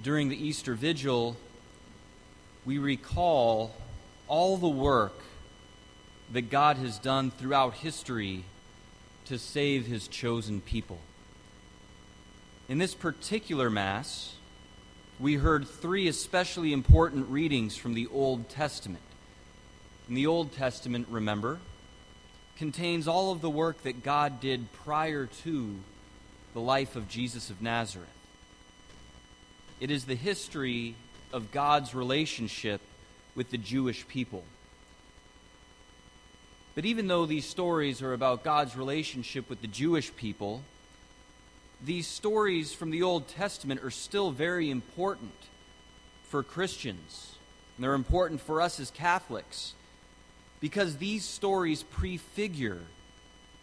during the Easter Vigil, we recall all the work that God has done throughout history to save his chosen people. In this particular Mass, we heard three especially important readings from the Old Testament. In the Old Testament, remember, contains all of the work that God did prior to the life of Jesus of Nazareth. It is the history of God's relationship with the Jewish people. But even though these stories are about God's relationship with the Jewish people, these stories from the Old Testament are still very important for Christians. And they're important for us as Catholics because these stories prefigure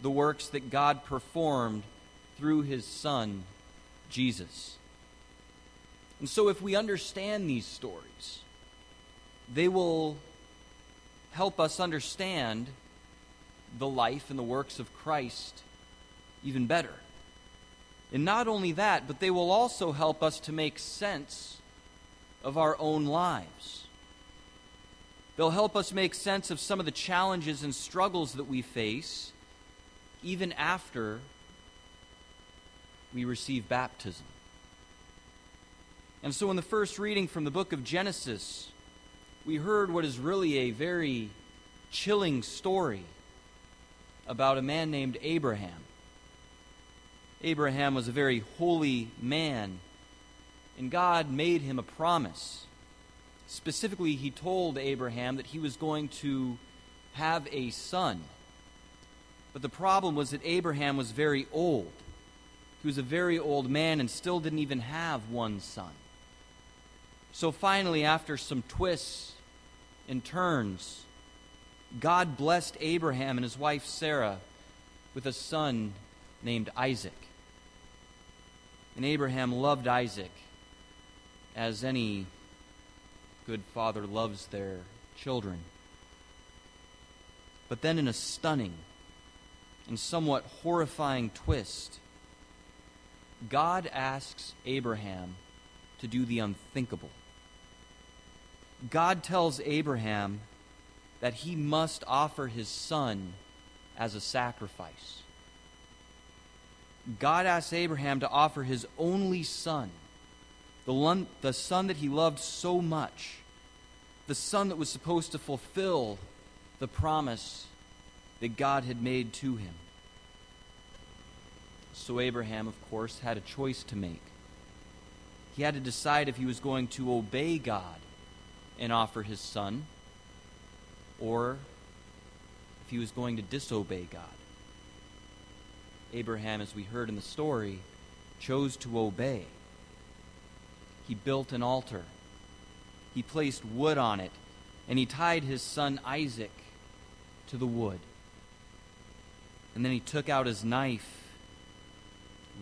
the works that God performed through his Son, Jesus. And so, if we understand these stories, they will help us understand the life and the works of Christ even better. And not only that, but they will also help us to make sense of our own lives. They'll help us make sense of some of the challenges and struggles that we face even after we receive baptism. And so, in the first reading from the book of Genesis, we heard what is really a very chilling story about a man named Abraham. Abraham was a very holy man, and God made him a promise. Specifically, he told Abraham that he was going to have a son. But the problem was that Abraham was very old. He was a very old man and still didn't even have one son. So finally, after some twists and turns, God blessed Abraham and his wife Sarah with a son named Isaac. And Abraham loved Isaac as any good father loves their children. But then, in a stunning and somewhat horrifying twist, God asks Abraham to do the unthinkable. God tells Abraham that he must offer his son as a sacrifice. God asks Abraham to offer his only son, the, one, the son that he loved so much, the son that was supposed to fulfill the promise that God had made to him. So Abraham, of course, had a choice to make. He had to decide if he was going to obey God and offer his son, or if he was going to disobey God. Abraham, as we heard in the story, chose to obey. He built an altar, he placed wood on it, and he tied his son Isaac to the wood. And then he took out his knife,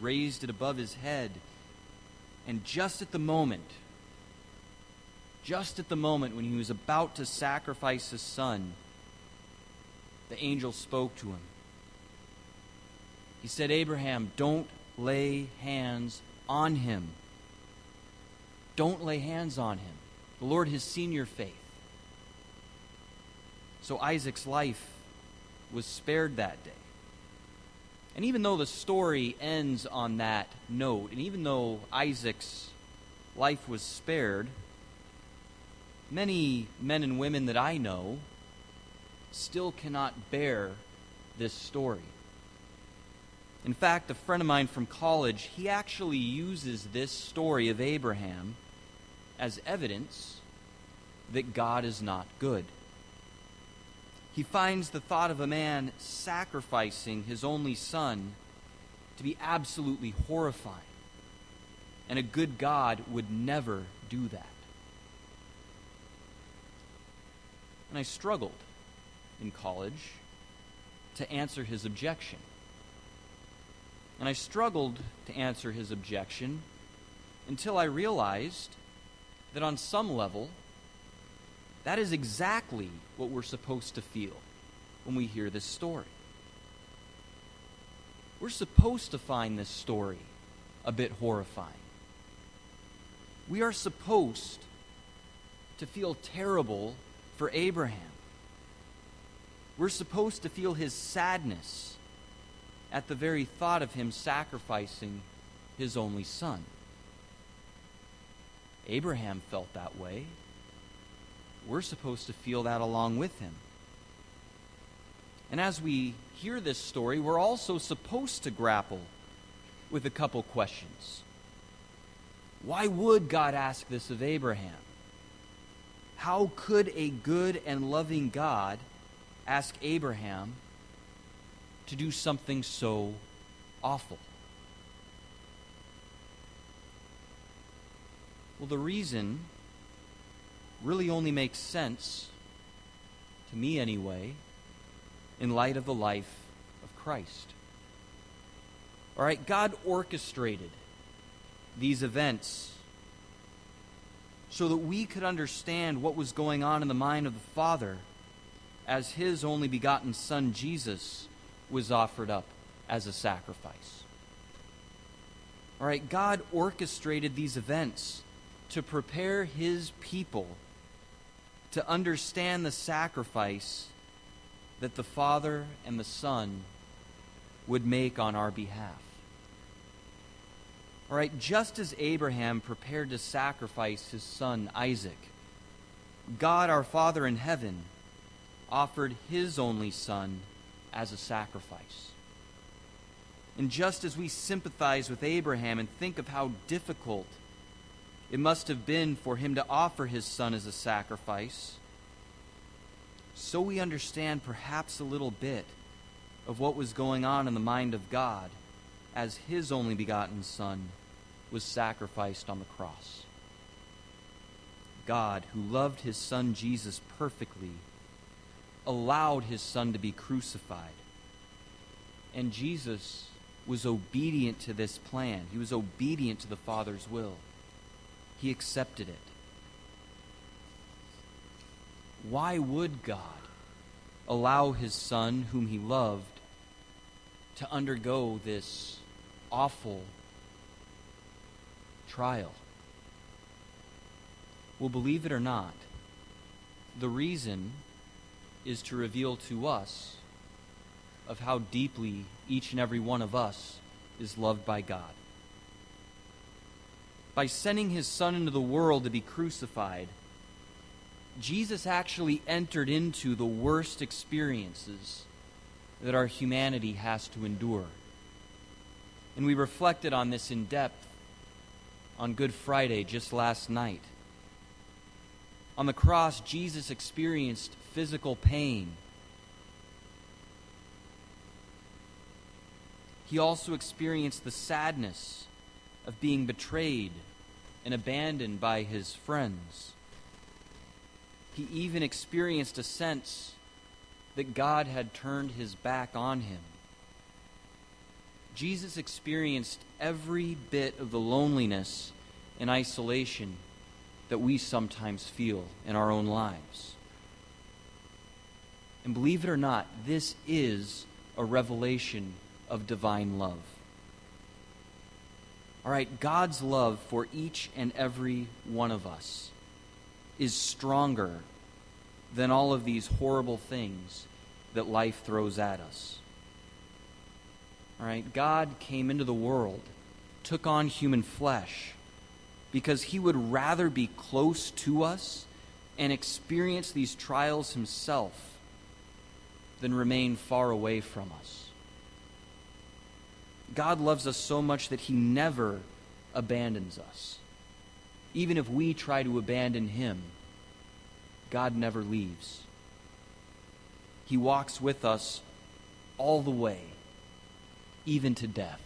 raised it above his head, and just at the moment, just at the moment when he was about to sacrifice his son, the angel spoke to him. He said, Abraham, don't lay hands on him. Don't lay hands on him. The Lord has seen your faith. So Isaac's life was spared that day. And even though the story ends on that note, and even though Isaac's life was spared, many men and women that I know still cannot bear this story. In fact, a friend of mine from college, he actually uses this story of Abraham as evidence that God is not good. He finds the thought of a man sacrificing his only son to be absolutely horrifying. And a good God would never do that. And I struggled in college to answer his objection. And I struggled to answer his objection until I realized that on some level, that is exactly what we're supposed to feel when we hear this story. We're supposed to find this story a bit horrifying. we are supposed to feel terrible for Abraham. We're supposed to feel his sadness at the very thought of him sacrificing his only son. Abraham felt that way. We're supposed to feel that along with him. And as we hear this story, we're also supposed to grapple with a couple questions. Why would God ask this of Abraham? How could a good and loving God ask Abraham to do something so awful? Well, the reason really only makes sense, to me anyway, in light of the life of Christ. All right, God orchestrated these events so that we could understand what was going on in the mind of the Father as his only begotten Son, Jesus, was offered up as a sacrifice. All right, God orchestrated these events to prepare his people to understand the sacrifice that the Father and the Son would make on our behalf. All right, just as Abraham prepared to sacrifice his son Isaac, God our Father in heaven offered his only son as a sacrifice. And just as we sympathize with Abraham and think of how difficult it must have been for him to offer his son as a sacrifice, so we understand perhaps a little bit of what was going on in the mind of God as his only begotten Son was sacrificed on the cross. God, who loved his Son Jesus perfectly, allowed his Son to be crucified. And Jesus was obedient to this plan, he was obedient to the Father's will. He accepted it. Why would God allow his son, whom he loved, to undergo this awful trial? Well, believe it or not, the reason is to reveal to us of how deeply each and every one of us is loved by God. By sending his son into the world to be crucified, Jesus actually entered into the worst experiences that our humanity has to endure. And we reflected on this in depth on Good Friday just last night. On the cross, Jesus experienced physical pain. He also experienced the sadness of being betrayed and abandoned by his friends. He even experienced a sense that God had turned his back on him. Jesus experienced every bit of the loneliness and isolation that we sometimes feel in our own lives. And believe it or not, this is a revelation of divine love. All right, God's love for each and every one of us is stronger than all of these horrible things that life throws at us. All right, God came into the world, took on human flesh, because he would rather be close to us and experience these trials himself than remain far away from us. God loves us so much that he never abandons us. Even if we try to abandon him, God never leaves. He walks with us all the way, even to death.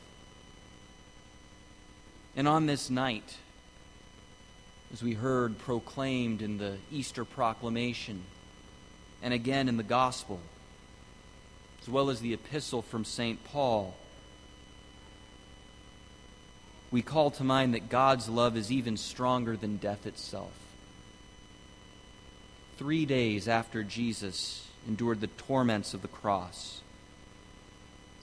And on this night, as we heard proclaimed in the Easter proclamation and again in the gospel, as well as the epistle from St. Paul, we call to mind that God's love is even stronger than death itself. Three days after Jesus endured the torments of the cross,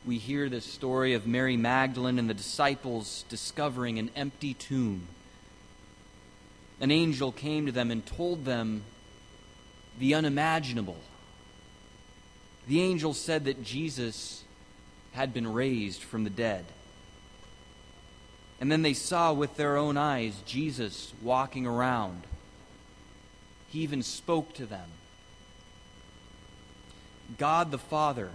we hear this story of Mary Magdalene and the disciples discovering an empty tomb. an angel came to them and told them the unimaginable. The angel said that Jesus had been raised from the dead. And then they saw with their own eyes Jesus walking around. He even spoke to them. God the Father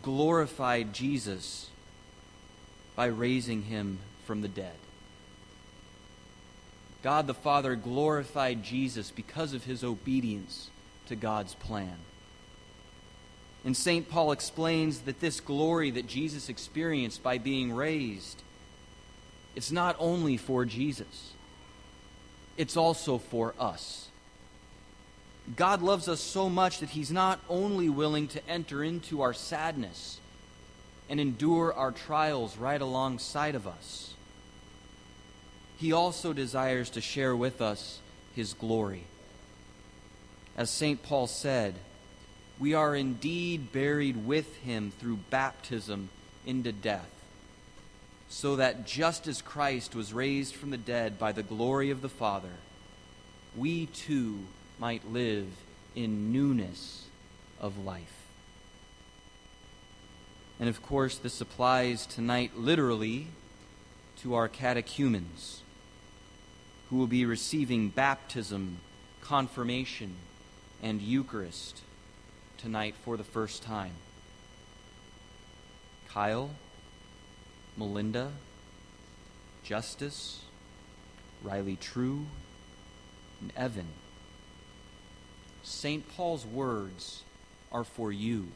glorified Jesus by raising him from the dead. God the Father glorified Jesus because of his obedience to God's plan. And St. Paul explains that this glory that Jesus experienced by being raised, it's not only for Jesus, it's also for us. God loves us so much that He's not only willing to enter into our sadness and endure our trials right alongside of us, He also desires to share with us His glory. As St. Paul said, we are indeed buried with Him through baptism into death, so that just as Christ was raised from the dead by the glory of the Father, we too might live in newness of life. And of course, this applies tonight literally to our catechumens who will be receiving baptism, confirmation, and Eucharist tonight for the first time. Kyle, Melinda, Justice, Riley True, and Evan. St. Paul's words are for you.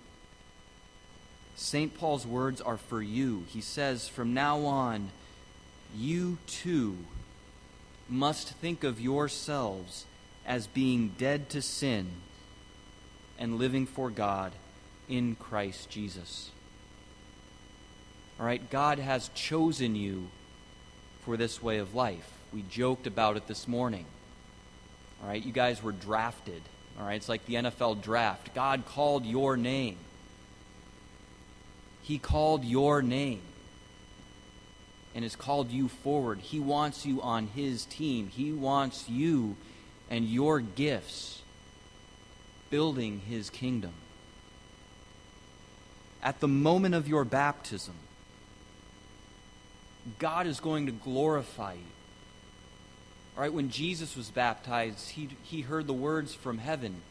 St. Paul's words are for you. He says, from now on, you too must think of yourselves as being dead to sin and living for God in Christ Jesus. All right, God has chosen you for this way of life. We joked about it this morning. All right, you guys were drafted. All right, it's like the NFL draft. God called your name. He called your name and has called you forward. He wants you on His team. He wants you and your gifts building His kingdom. At the moment of your baptism, God is going to glorify you. All right, when Jesus was baptized, he, he heard the words from heaven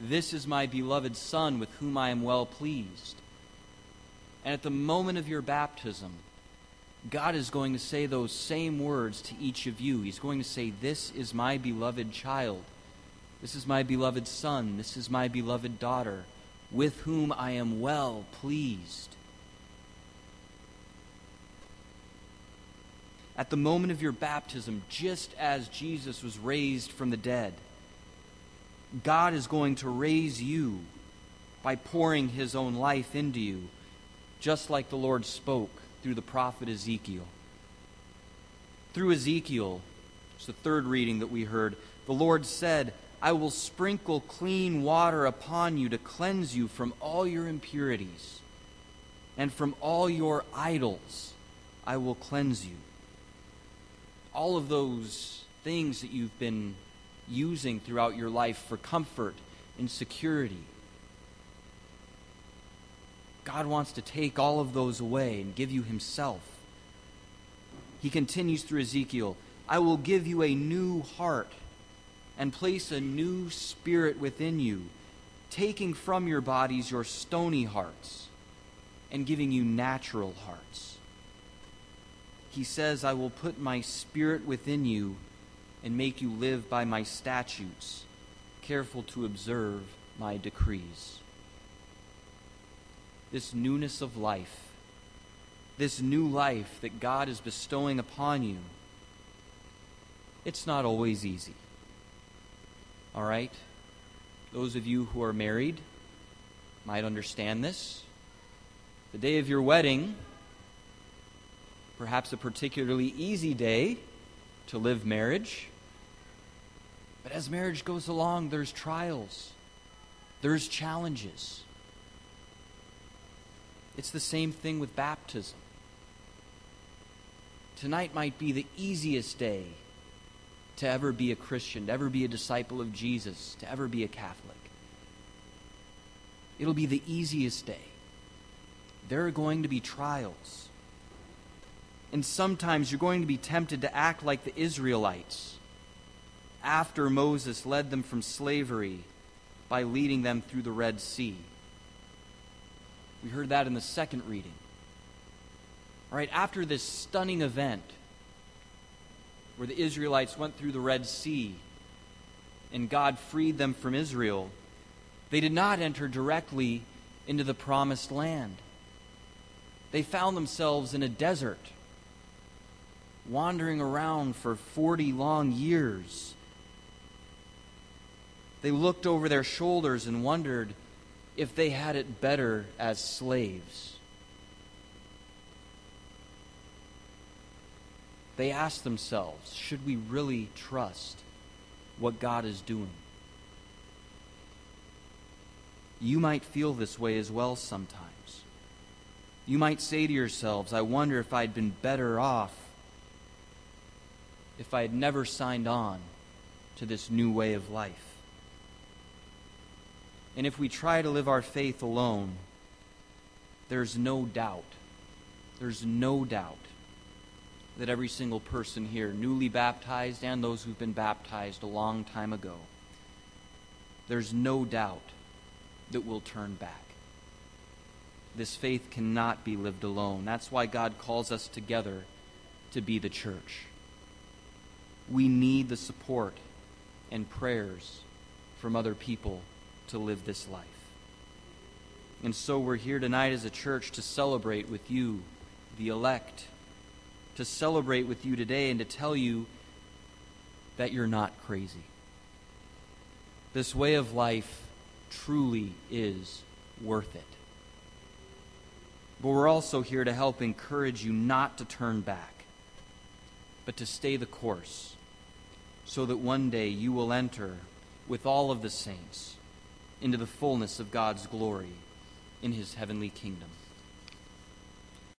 This is my beloved Son, with whom I am well pleased. And at the moment of your baptism, God is going to say those same words to each of you. He's going to say, This is my beloved child. This is my beloved son. This is my beloved daughter, with whom I am well pleased. At the moment of your baptism, just as Jesus was raised from the dead, God is going to raise you by pouring his own life into you, just like the Lord spoke through the prophet Ezekiel. Through Ezekiel, it's the third reading that we heard, the Lord said, I will sprinkle clean water upon you to cleanse you from all your impurities, and from all your idols I will cleanse you all of those things that you've been using throughout your life for comfort and security. God wants to take all of those away and give you Himself. He continues through Ezekiel I will give you a new heart and place a new spirit within you, taking from your bodies your stony hearts and giving you natural hearts he says, I will put my spirit within you and make you live by my statutes, careful to observe my decrees. This newness of life, this new life that God is bestowing upon you, it's not always easy. All right? Those of you who are married might understand this. The day of your wedding, perhaps a particularly easy day to live marriage. But as marriage goes along, there's trials, there's challenges. It's the same thing with baptism. Tonight might be the easiest day to ever be a Christian, to ever be a disciple of Jesus, to ever be a Catholic. It'll be the easiest day. There are going to be trials. And sometimes you're going to be tempted to act like the Israelites after Moses led them from slavery by leading them through the Red Sea. We heard that in the second reading. All right, after this stunning event where the Israelites went through the Red Sea and God freed them from Israel, they did not enter directly into the promised land. They found themselves in a desert, wandering around for 40 long years. They looked over their shoulders and wondered if they had it better as slaves. They asked themselves, should we really trust what God is doing? You might feel this way as well sometimes. You might say to yourselves, I wonder if I'd been better off if I had never signed on to this new way of life. And if we try to live our faith alone, there's no doubt, there's no doubt that every single person here, newly baptized and those who've been baptized a long time ago, there's no doubt that we'll turn back. This faith cannot be lived alone. That's why God calls us together to be the church. We need the support and prayers from other people to live this life. And so we're here tonight as a church to celebrate with you, the elect, to celebrate with you today and to tell you that you're not crazy. This way of life truly is worth it. But we're also here to help encourage you not to turn back, but to stay the course, so that one day you will enter with all of the saints into the fullness of God's glory in his heavenly kingdom.